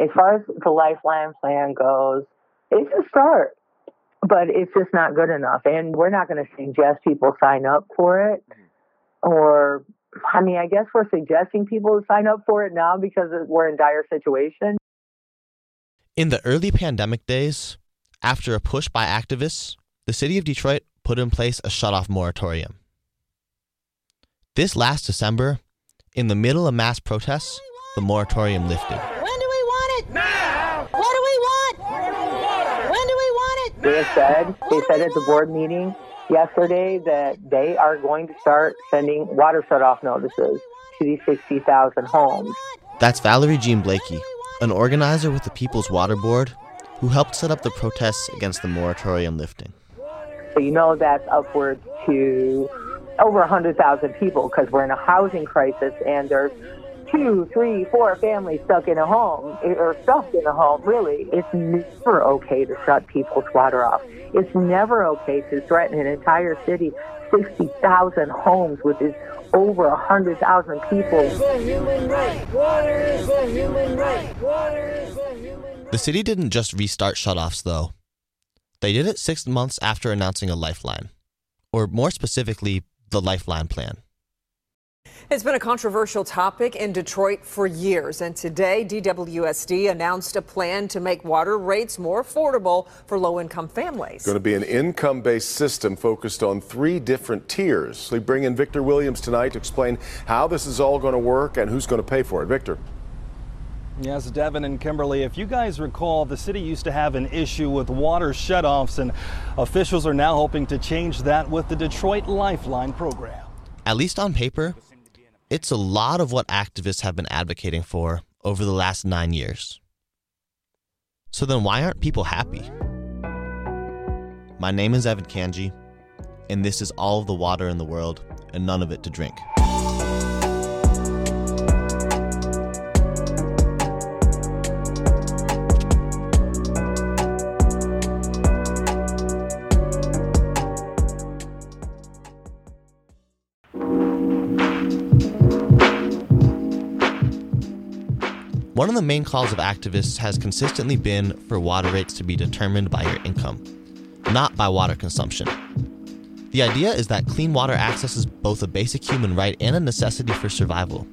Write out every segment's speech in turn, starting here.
as far as the Lifeline plan goes, it's a start, but it's just not good enough. And we're not going to suggest people sign up for it. Mm-hmm. Or, I mean, I guess we're suggesting people to sign up for it now because we're in dire situation. In the early pandemic days, after a push by activists, the city of Detroit put in place a shutoff moratorium. This last December, in the middle of mass protests, the moratorium lifted. When do we want it? Now! What do we want? When do we want it? They said, they said at the board meeting yesterday that they are going to start sending water shutoff notices to these 60,000 homes. That's Valerie Jean Blakey, an organizer with the People's Water Board who helped set up the protests against the moratorium lifting. So you know that's upwards to over 100,000 people because we're in a housing crisis and there's two, three, four families stuck in a home or stuck in a home, really. It's never okay to shut people's water off. It's never okay to threaten an entire city, 60,000 homes with this over 100,000 people. The city didn't just restart shutoffs, though. They did it six months after announcing a lifeline, or more specifically, the Lifeline Plan. It's been a controversial topic in Detroit for years, and today DWSD announced a plan to make water rates more affordable for low income families. It's Going to be an income based system focused on three different tiers. We bring in Victor Williams tonight to explain how this is all going to work and who's going to pay for it. Victor. Yes, Devin and Kimberly, if you guys recall, the city used to have an issue with water shutoffs, and officials are now hoping to change that with the Detroit Lifeline program. At least on paper, it's a lot of what activists have been advocating for over the last nine years. So then, why aren't people happy? My name is Evan Kanji, and this is all of the water in the world and none of it to drink. One of the main calls of activists has consistently been for water rates to be determined by your income, not by water consumption. The idea is that clean water access is both a basic human right and a necessity for survival.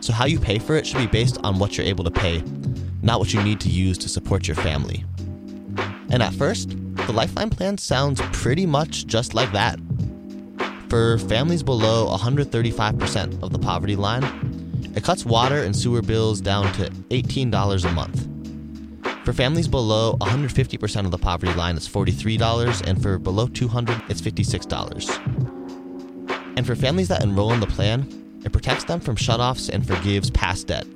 So, how you pay for it should be based on what you're able to pay, not what you need to use to support your family. And at first, the Lifeline plan sounds pretty much just like that. For families below 135% of the poverty line, it cuts water and sewer bills down to $18 a month. For families below 150% of the poverty line, it's $43, and for below 200, it's $56. And for families that enroll in the plan, it protects them from shutoffs and forgives past debt,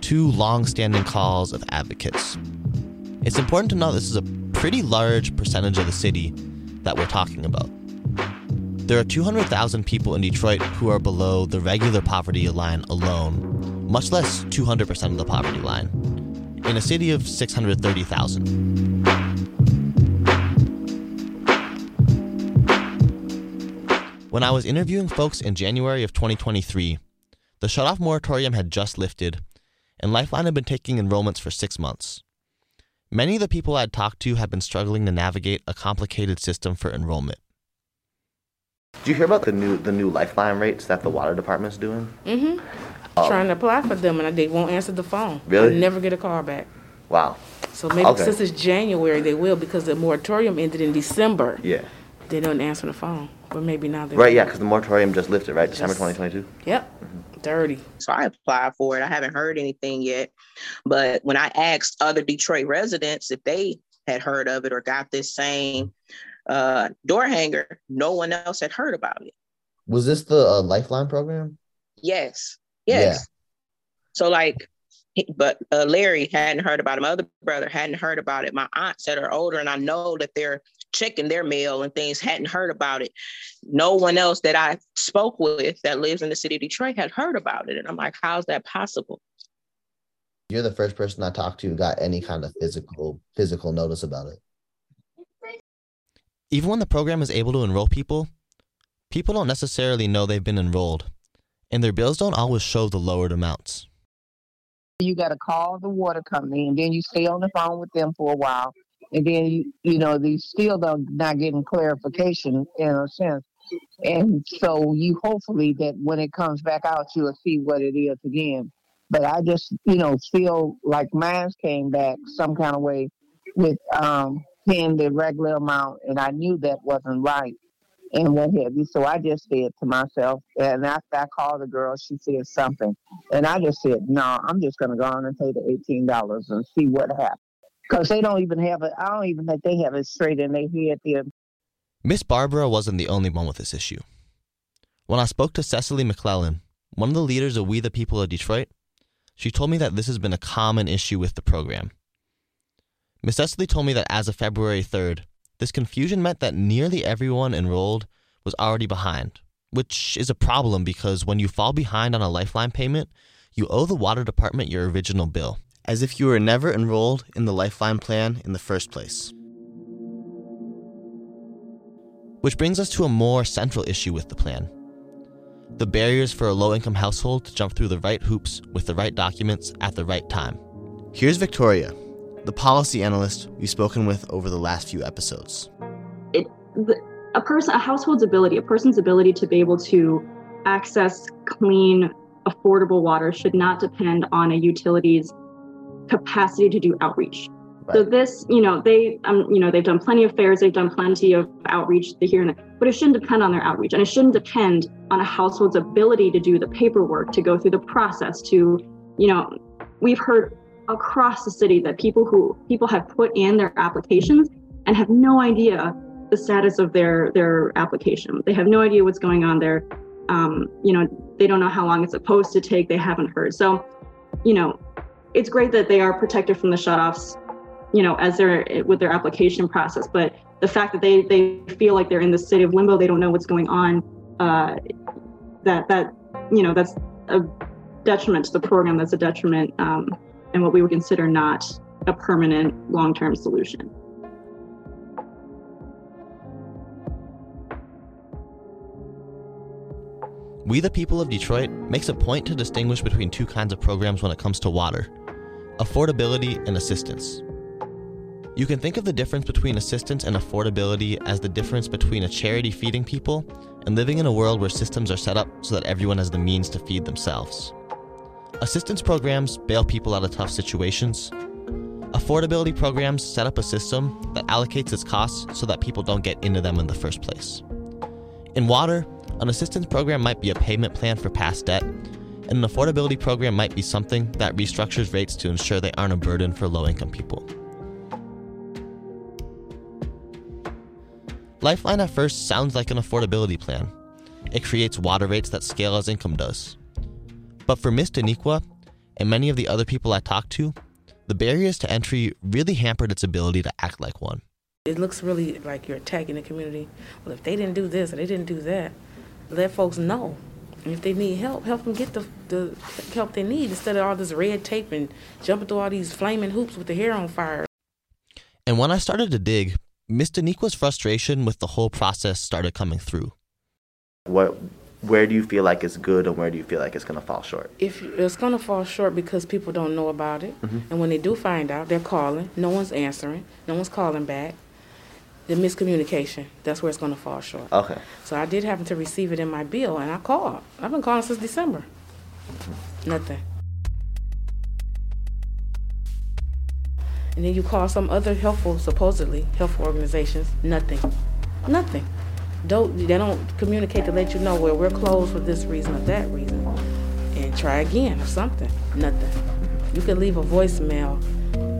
two long-standing calls of advocates. It's important to know this is a pretty large percentage of the city that we're talking about. There are 200,000 people in Detroit who are below the regular poverty line alone, much less 200% of the poverty line, in a city of 630,000. When I was interviewing folks in January of 2023, the shutoff moratorium had just lifted, and Lifeline had been taking enrollments for six months. Many of the people I'd talked to had been struggling to navigate a complicated system for enrollment. Do you hear about the new the new lifeline rates that the water department's doing? Mm-hmm. Oh. Trying to apply for them and they won't answer the phone. Really? I never get a call back. Wow. So maybe Okay. since it's January they will because the moratorium ended in December. Yeah. They don't answer the phone, but maybe now they Right. will. Yeah, because the moratorium just lifted, right? December 2022. Yep. Dirty. So I applied for it. I haven't heard anything yet. But when I asked other Detroit residents if they had heard of it or got this same uh, door hanger, no one else had heard about it. Was this the uh, lifeline program? Yes. Yes. So like, but uh, Larry hadn't heard about it. My other brother hadn't heard about it. My aunts that are older, and I know that they're checking their mail and things, hadn't heard about it. No one else that I spoke with that lives in the city of Detroit had heard about it. And I'm like, how's that possible? You're the first person I talked to who got any kind of physical physical notice about it. Even when the program is able to enroll people, people don't necessarily know they've been enrolled, and their bills don't always show the lowered amounts. You got to call the water company, and then you stay on the phone with them for a while, and then you, you know they still don't not getting clarification in a sense. And so you hopefully that when it comes back out, you'll see what it is again. But I just, you know, feel like mine came back some kind of way with um, paying the regular amount, and I knew that wasn't right and what have you. So I just said to myself, and after I called the girl, she said something, and I just said, "No, I'm just going to go on and pay the eighteen dollars and see what happens." Because they don't even have it. I don't even think they have it straight in their head. There. Miss Barbara wasn't the only one with this issue. When I spoke to Cecily McClellan, one of the leaders of We the People of Detroit, she told me that this has been a common issue with the program. Miss Cecily told me that as of February 3rd, this confusion meant that nearly everyone enrolled was already behind, which is a problem because when you fall behind on a lifeline payment, you owe the water department your original bill, as if you were never enrolled in the lifeline plan in the first place. Which brings us to a more central issue with the plan the barriers for a low income household to jump through the right hoops with the right documents at the right time. Here's Victoria, the policy analyst we've spoken with over the last few episodes. It, a person, a household's ability, a person's ability to be able to access clean, affordable water should not depend on a utility's capacity to do outreach. Right. So this, you know, they, um, you know, they've done plenty of fairs, they've done plenty of outreach here and there, but it shouldn't depend on their outreach, and it shouldn't depend on a household's ability to do the paperwork, to go through the process, to, you know, we've heard across the city that people who people have put in their applications and have no idea the status of their their application. They have no idea what's going on there. Um, you know, they don't know how long it's supposed to take. They haven't heard. So, you know, it's great that they are protected from the shutoffs. You know, as they're with their application process, but the fact that they they feel like they're in the city of limbo, they don't know what's going on. Uh, that that you know that's a detriment to the program. That's a detriment um, and what we would consider not a permanent long term solution. We the People of Detroit makes a point to distinguish between two kinds of programs when it comes to water affordability and assistance. You can think of the difference between assistance and affordability as the difference between a charity feeding people and living in a world where systems are set up so that everyone has the means to feed themselves. Assistance programs bail people out of tough situations. Affordability programs set up a system that allocates its costs so that people don't get into them in the first place. In water, an assistance program might be a payment plan for past debt, and an affordability program might be something that restructures rates to ensure they aren't a burden for low income people. Lifeline at first sounds like an affordability plan. It creates water rates that scale as income does. But for Miss Daniqua and many of the other people I talked to, the barriers to entry really hampered its ability to act like one. It looks really like you're attacking the community. Well, if they didn't do this or they didn't do that, let folks know. And if they need help, help them get the, the help they need instead of all this red tape and jumping through all these flaming hoops with the hair on fire. And when I started to dig, Miss Daniqua's frustration with the whole process started coming through. What where do you feel like it's good and where do you feel like it's going to fall short? If it's going to fall short because people don't know about it, mm-hmm. and when they do find out, they're calling. No one's answering. No one's calling back. The miscommunication. That's where it's going to fall short. Okay. So I did happen to receive it in my bill, and I called. I've been calling since December. Mm-hmm. Nothing. And then you call some other helpful, supposedly helpful organizations. Nothing. Nothing don't they don't communicate to let you know well we're closed for this reason or that reason. And try again or something. Nothing. You can leave a voicemail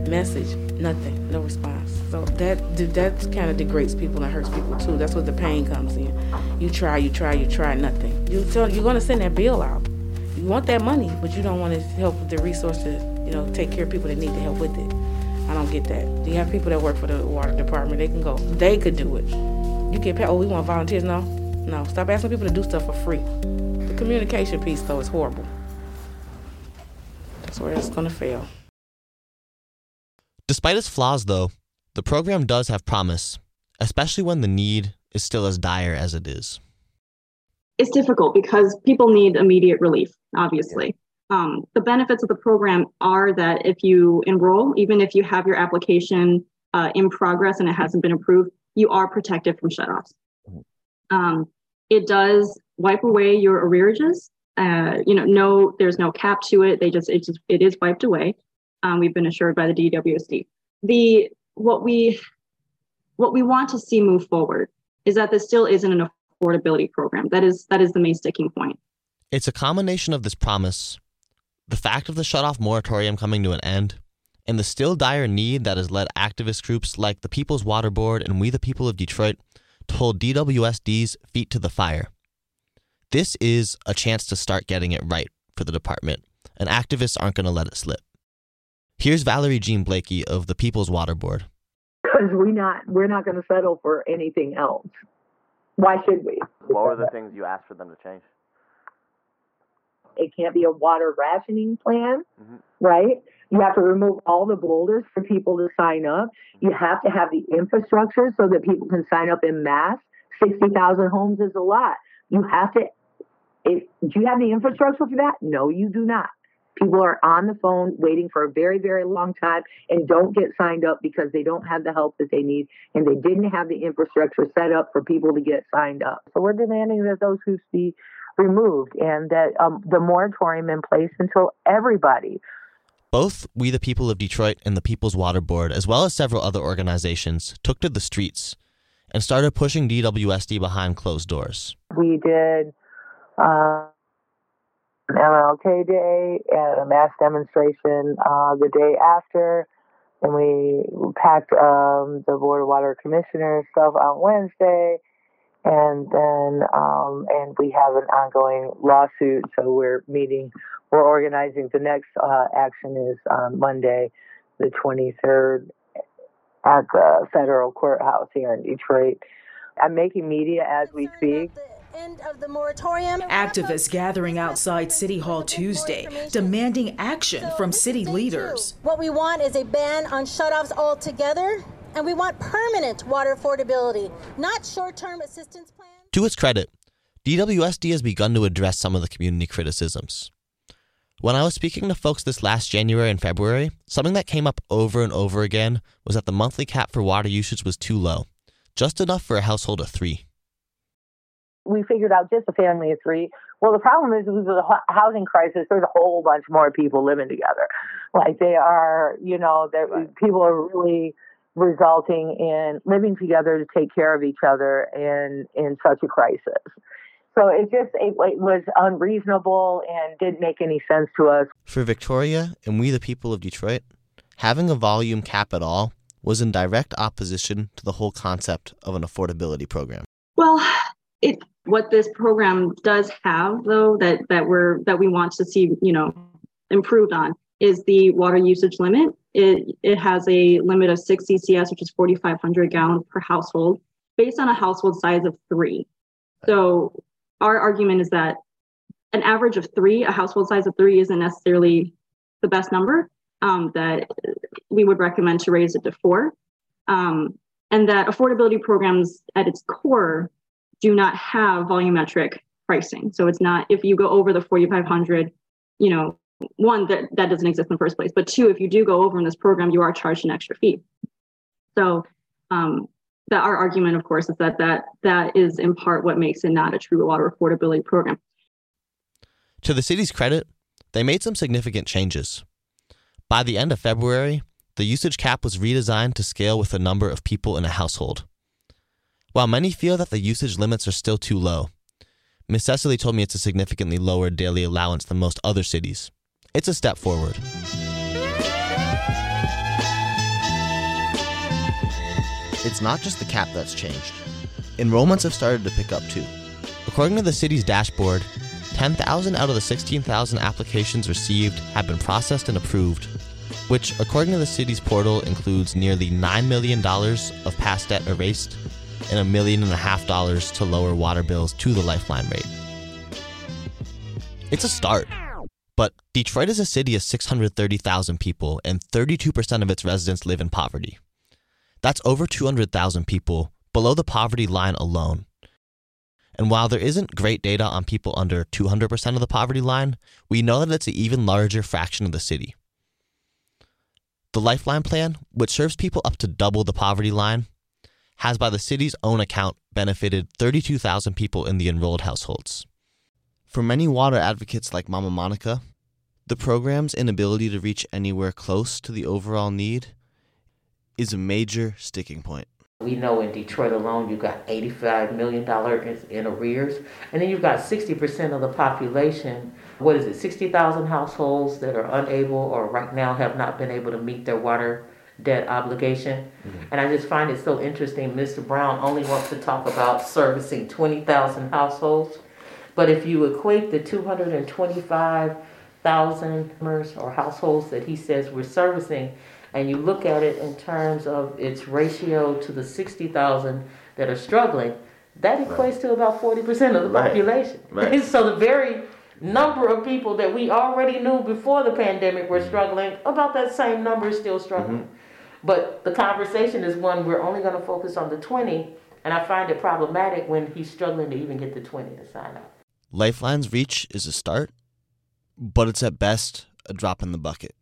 message. Nothing. No response. So that that kind of degrades people and hurts people too. That's where the pain comes in. You try you try you try nothing. You tell you're going to send that bill out. You want that money but you don't want to help with the resources you know take care of people that need the help with it. I don't get that. Do you have people that work for the water department? They can go. They could do it you get paid. Oh, we want volunteers. No, no. Stop asking people to do stuff for free. The communication piece, though, is horrible. That's where it's going to fail. Despite its flaws, though, the program does have promise, especially when the need is still as dire as it is. It's difficult because people need immediate relief, obviously. Um, the benefits of the program are that if you enroll, even if you have your application uh, in progress and it hasn't been approved, you are protected from shutoffs. Um, it does wipe away your arrearages. Uh, you know, no, there's no cap to it. They just, it just, it is wiped away. Um, we've been assured by the DWSD. The what we what we want to see move forward is that this still isn't an affordability program. That is that is the main sticking point. It's a combination of this promise, the fact of the shutoff moratorium coming to an end, and the still dire need that has led activist groups like the People's Water Board and We the People of Detroit to hold DWSD's feet to the fire. This is a chance to start getting it right for the department, and activists aren't going to let it slip. Here's Valerie Jean Blakey of the People's Water Board. Because we not we're not going to settle for anything else. Why should we? What were the things you asked for them to change? It can't be a water rationing plan, Mhm. right? You have to remove all the boulders for people to sign up. You have to have the infrastructure so that people can sign up in mass. 60,000 homes is a lot. You have to, if, do you have the infrastructure for that? No, you do not. People are on the phone waiting for a very, very long time and don't get signed up because they don't have the help that they need and they didn't have the infrastructure set up for people to get signed up. So we're demanding that those hoops be removed and that um, the moratorium in place until everybody Both We the People of Detroit and the People's Water Board, as well as several other organizations, took to the streets and started pushing DWSD behind closed doors. we did uh, an MLK Day and a mass demonstration uh, the day after. And we packed um, the Board of Water Commissioners stuff on Wednesday. And then, um, and we have an ongoing lawsuit. So we're meeting, we're organizing. The next uh, action is on Monday, the 23rd, at the federal courthouse here in Detroit. I'm making media as we speak. End of the moratorium. Activists gathering outside City Hall Tuesday, demanding action from city leaders. What we want is a ban on shutoffs altogether, and we want permanent water affordability, not short-term assistance plans. To its credit, DWSD has begun to address some of the community criticisms. When I was speaking to folks this last January and February, something that came up over and over again was that the monthly cap for water usage was too low, just enough for a household of three. we figured out just a family of three. Well, the problem is with the hu- housing crisis, there's a whole bunch more people living together. Like they are, you know, that people are really resulting in living together to take care of each other in in such a crisis. So it just it, it was unreasonable and didn't make any sense to us. For Victoria and we the people of Detroit, having a volume cap at all was in direct opposition to the whole concept of an affordability program. Well, it what this program does have though that that we're that we want to see you know improved on is the water usage limit. It it has a limit of six CCS, which is 4,500 gallons per household, based on a household size of three. So our argument is that an average of three, a household size of three, isn't necessarily the best number. Um, that we would recommend to raise it to four, um, and that affordability programs at its core do not have volumetric pricing. So it's not if you go over the 4,500, you know, one that that doesn't exist in the first place. But two, if you do go over in this program, you are charged an extra fee. So um, that our argument, of course, is that that that is in part what makes it not a true water affordability program. To the city's credit, they made some significant changes. By the end of February, the usage cap was redesigned to scale with the number of people in a household. While many feel that the usage limits are still too low, Miss Cecily told me it's a significantly lower daily allowance than most other cities. It's a step forward. It's not just the cap that's changed. Enrollments have started to pick up too. According to the city's dashboard, 10,000 out of the 16,000 applications received have been processed and approved, which, according to the city's portal, includes nearly $9 million of past debt erased and a million and a half dollars to lower water bills to the lifeline rate. It's a start. But Detroit is a city of 630,000 people, and 32% of its residents live in poverty. That's over 200,000 people below the poverty line alone. And while there isn't great data on people under 200% of the poverty line, we know that it's an even larger fraction of the city. The Lifeline Plan, which serves people up to double the poverty line, has, by the city's own account, benefited 32,000 people in the enrolled households. For many water advocates like Mama Monica, the program's inability to reach anywhere close to the overall need is a major sticking point. We know in Detroit alone, you've got $85 million in arrears, and then you've got 60% of the population. What is it, 60,000 households that are unable or right now have not been able to meet their water debt obligation. Mm-hmm. And I just find it so interesting. Mr. Brown only wants to talk about servicing 20,000 households. But if you equate the 225,000 or households that he says we're servicing, and you look at it in terms of its ratio to the 60,000 that are struggling, that equates right. to about 40% of the right. population. Right. so the very number of people that we already knew before the pandemic were mm-hmm. struggling, about that same number is still struggling. Mm-hmm. But the conversation is one we're only going to focus on the 20, and I find it problematic when he's struggling to even get the 20 to sign up. Lifeline's reach is a start, but it's at best a drop in the bucket.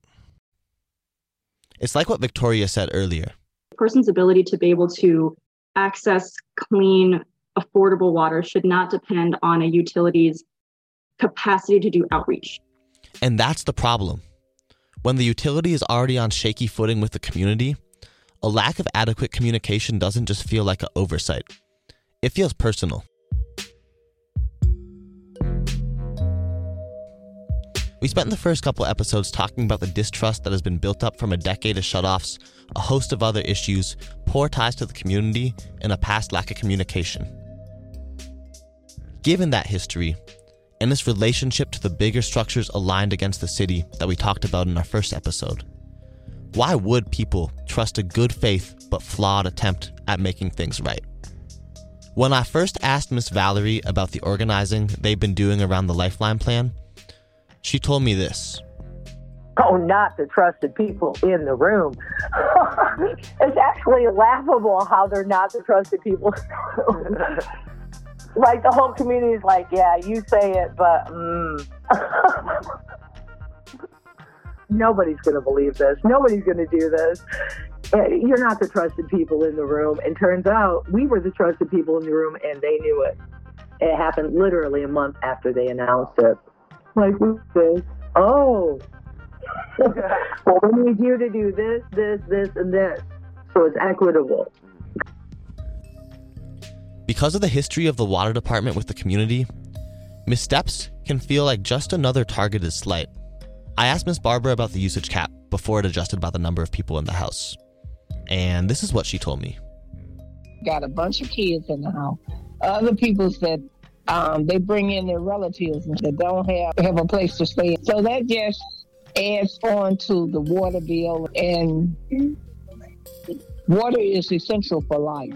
It's like what Victoria said earlier. A person's ability to be able to access clean, affordable water should not depend on a utility's capacity to do outreach. And that's the problem. When the utility is already on shaky footing with the community, a lack of adequate communication doesn't just feel like an oversight, it feels personal. We spent the first couple episodes talking about the distrust that has been built up from a decade of shutoffs, a host of other issues, poor ties to the community, and a past lack of communication. Given that history, and its relationship to the bigger structures aligned against the city that we talked about in our first episode. Why would people trust a good faith but flawed attempt at making things right? When I first asked Miss Valerie about the organizing they've been doing around the Lifeline plan, she told me this. Oh, not the trusted people in the room. it's actually laughable how they're not the trusted people like the whole community is like, yeah, you say it, but mm. nobody's going to believe this. Nobody's going to do this. Eh, you're not the trusted people in the room. And turns out we were the trusted people in the room, and they knew it. It happened literally a month after they announced it. Like, who's this? Oh. well, we need you to do this, this, this, and this. So it's equitable. Because of the history of the water department with the community, missteps can feel like just another targeted slight. I asked Miss Barbara about the usage cap before it adjusted by the number of people in the house. And this is what she told me. Got a bunch of kids in the house. Other people said um, they bring in their relatives that don't have, have a place to stay. So that just adds on to the water bill. And water is essential for life.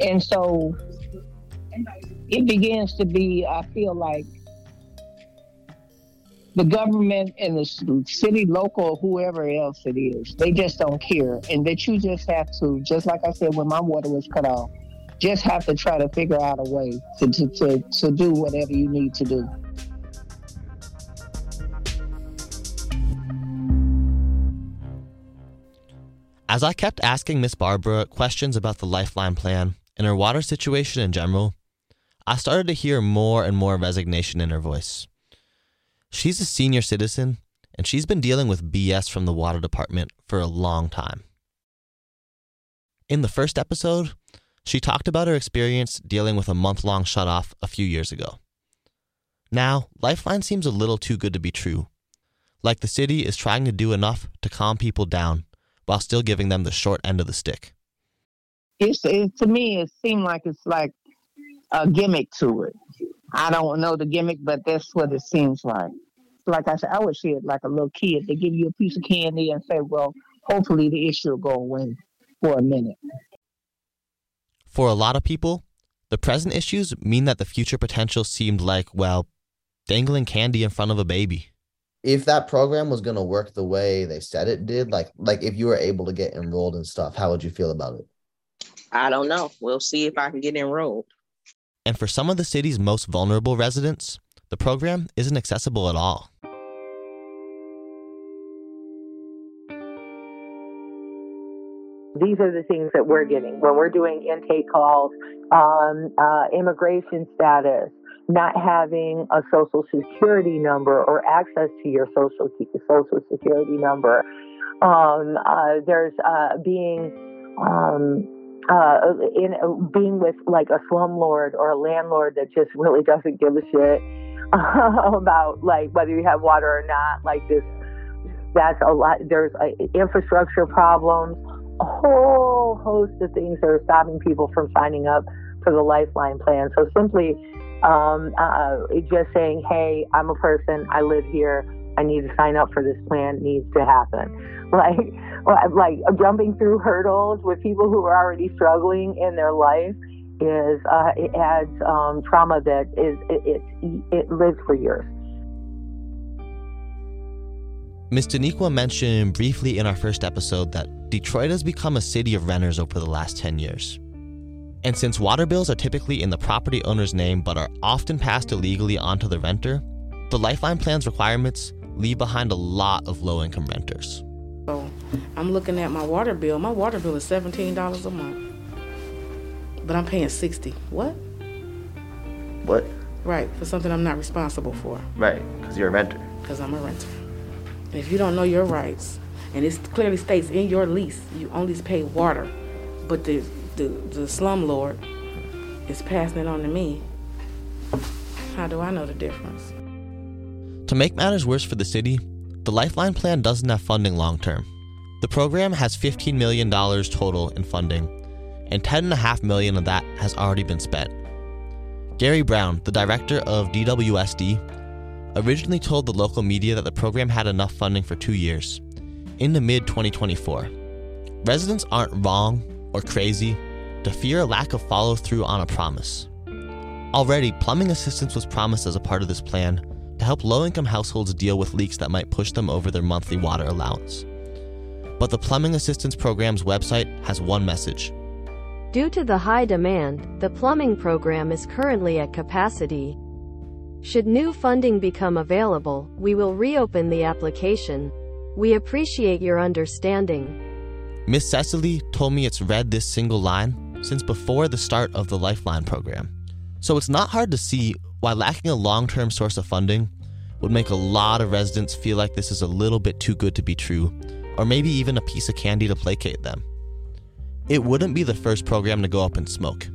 And so it begins to be, I feel like, the government and the city, local, whoever else it is, they just don't care. And that you just have to, just like I said when my water was cut off, just have to try to figure out a way to, to, to, to do whatever you need to do. As I kept asking Miss Barbara questions about the Lifeline plan, and her water situation in general, I started to hear more and more resignation in her voice. She's a senior citizen, and she's been dealing with BS from the water department for a long time. In the first episode, she talked about her experience dealing with a month long shutoff a few years ago. Now, Lifeline seems a little too good to be true. Like the city is trying to do enough to calm people down while still giving them the short end of the stick it's it, to me it seemed like it's like a gimmick to it. I don't know the gimmick, but that's what it seems like. Like I said, I would see it like a little kid. They give you a piece of candy and say, "Well, hopefully the issue will go away for a minute." For a lot of people, the present issues mean that the future potential seemed like, well, dangling candy in front of a baby. If that program was going to work the way they said it did, like like if you were able to get enrolled and stuff, how would you feel about it? I don't know. We'll see if I can get enrolled. And for some of the city's most vulnerable residents, the program isn't accessible at all. These are the things that we're getting when we're doing intake calls, um, uh, immigration status, not having a social security number or access to your social social security number. Um, uh, there's uh, being um, uh, in being with like a slumlord or a landlord that just really doesn't give a shit about like whether you have water or not. Like this, that's a lot. There's uh, infrastructure problems a whole host of things that are stopping people from signing up for the Lifeline plan. So simply um, uh, just saying, hey, I'm a person, I live here, I need to sign up for this plan needs to happen. Like, like jumping through hurdles with people who are already struggling in their life is uh, it adds um, trauma that is it, it, it lives for years. Ms. Daniqua mentioned briefly in our first episode that Detroit has become a city of renters over the last 10 years. And since water bills are typically in the property owner's name but are often passed illegally onto the renter, the Lifeline plan's requirements leave behind a lot of low income renters. So I'm looking at my water bill. My water bill is $17 a month. But I'm paying 60. What? What? Right, for something I'm not responsible for. Right, because you're a renter. Because I'm a renter. And if you don't know your rights, and it clearly states in your lease you only pay water, but the the, the slumlord is passing it on to me. How do I know the difference? To make matters worse for the city, the Lifeline plan doesn't have funding long term. The program has $15 million total in funding, and 10.5 million of that has already been spent. Gary Brown, the director of DWSD, originally told the local media that the program had enough funding for two years, into mid 2024. Residents aren't wrong or crazy to fear a lack of follow through on a promise. Already, plumbing assistance was promised as a part of this plan to help low income households deal with leaks that might push them over their monthly water allowance. But the Plumbing Assistance Program's website has one message. Due to the high demand, the plumbing program is currently at capacity. Should new funding become available, we will reopen the application. We appreciate your understanding. Miss Cecily told me it's read this single line since before the start of the Lifeline program. So it's not hard to see why lacking a long term source of funding would make a lot of residents feel like this is a little bit too good to be true, or maybe even a piece of candy to placate them. It wouldn't be the first program to go up in smoke.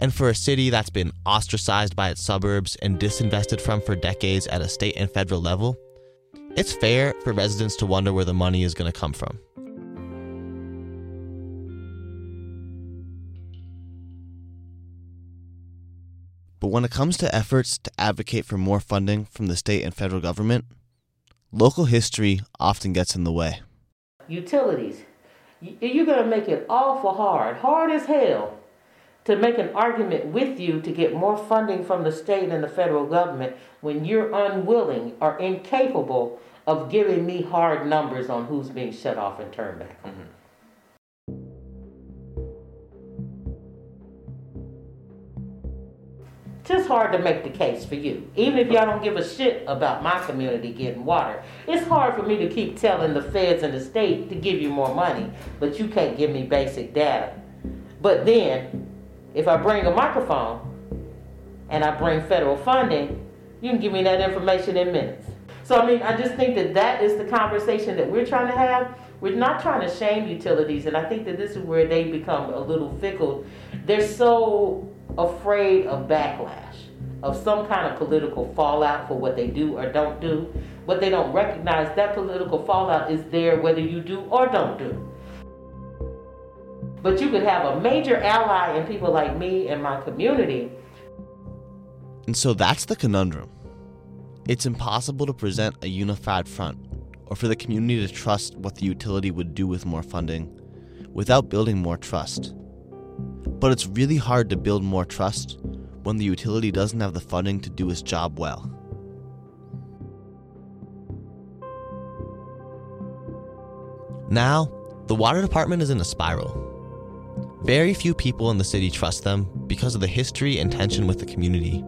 And for a city that's been ostracized by its suburbs and disinvested from for decades at a state and federal level, it's fair for residents to wonder where the money is going to come from. But when it comes to efforts to advocate for more funding from the state and federal government, local history often gets in the way. Utilities. You're going to make it awful hard, hard as hell, to make an argument with you to get more funding from the state and the federal government when you're unwilling or incapable of giving me hard numbers on who's being shut off and turned back. Mm-hmm. Just hard to make the case for you. Even if y'all don't give a shit about my community getting water, it's hard for me to keep telling the feds and the state to give you more money, but you can't give me basic data. But then if I bring a microphone and I bring federal funding, you can give me that information in minutes. So, I mean, I just think that that is the conversation that we're trying to have. We're not trying to shame utilities, and I think that this is where they become a little fickle. They're so afraid of backlash, of some kind of political fallout for what they do or don't do. What they don't recognize, that political fallout is there whether you do or don't do. But you could have a major ally in people like me and my community. And so that's the conundrum. It's impossible to present a unified front or for the community to trust what the utility would do with more funding without building more trust. But it's really hard to build more trust when the utility doesn't have the funding to do its job well. Now, the water department is in a spiral. Very few people in the city trust them because of the history and tension with the community,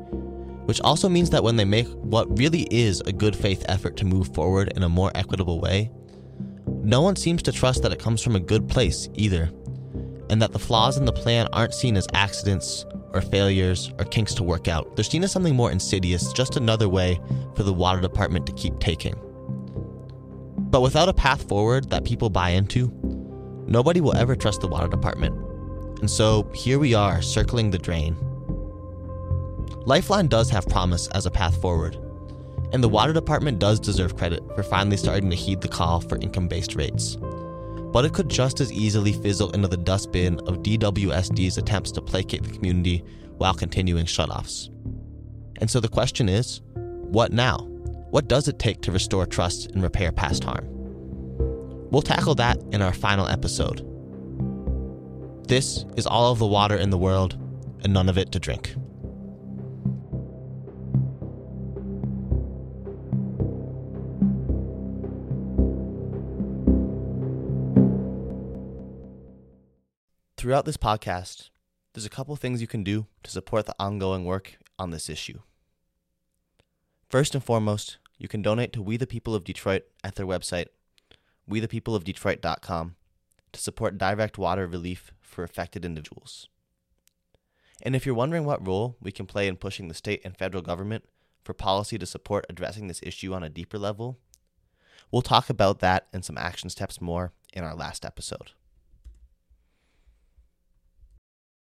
which also means that when they make what really is a good faith effort to move forward in a more equitable way, no one seems to trust that it comes from a good place either, and that the flaws in the plan aren't seen as accidents or failures or kinks to work out. They're seen as something more insidious, just another way for the water department to keep taking. But without a path forward that people buy into, nobody will ever trust the water department. And so here we are, circling the drain. Lifeline does have promise as a path forward, and the water department does deserve credit for finally starting to heed the call for income based rates. But it could just as easily fizzle into the dustbin of DWSD's attempts to placate the community while continuing shutoffs. And so the question is what now? What does it take to restore trust and repair past harm? We'll tackle that in our final episode. This is all of the water in the world, and none of it to drink. Throughout this podcast, there's a couple things you can do to support the ongoing work on this issue. First and foremost, you can donate to We the People of Detroit at their website, wethepeopleofdetroit.com, to support direct water relief for affected individuals. And if you're wondering what role we can play in pushing the state and federal government for policy to support addressing this issue on a deeper level, we'll talk about that and some action steps more in our last episode.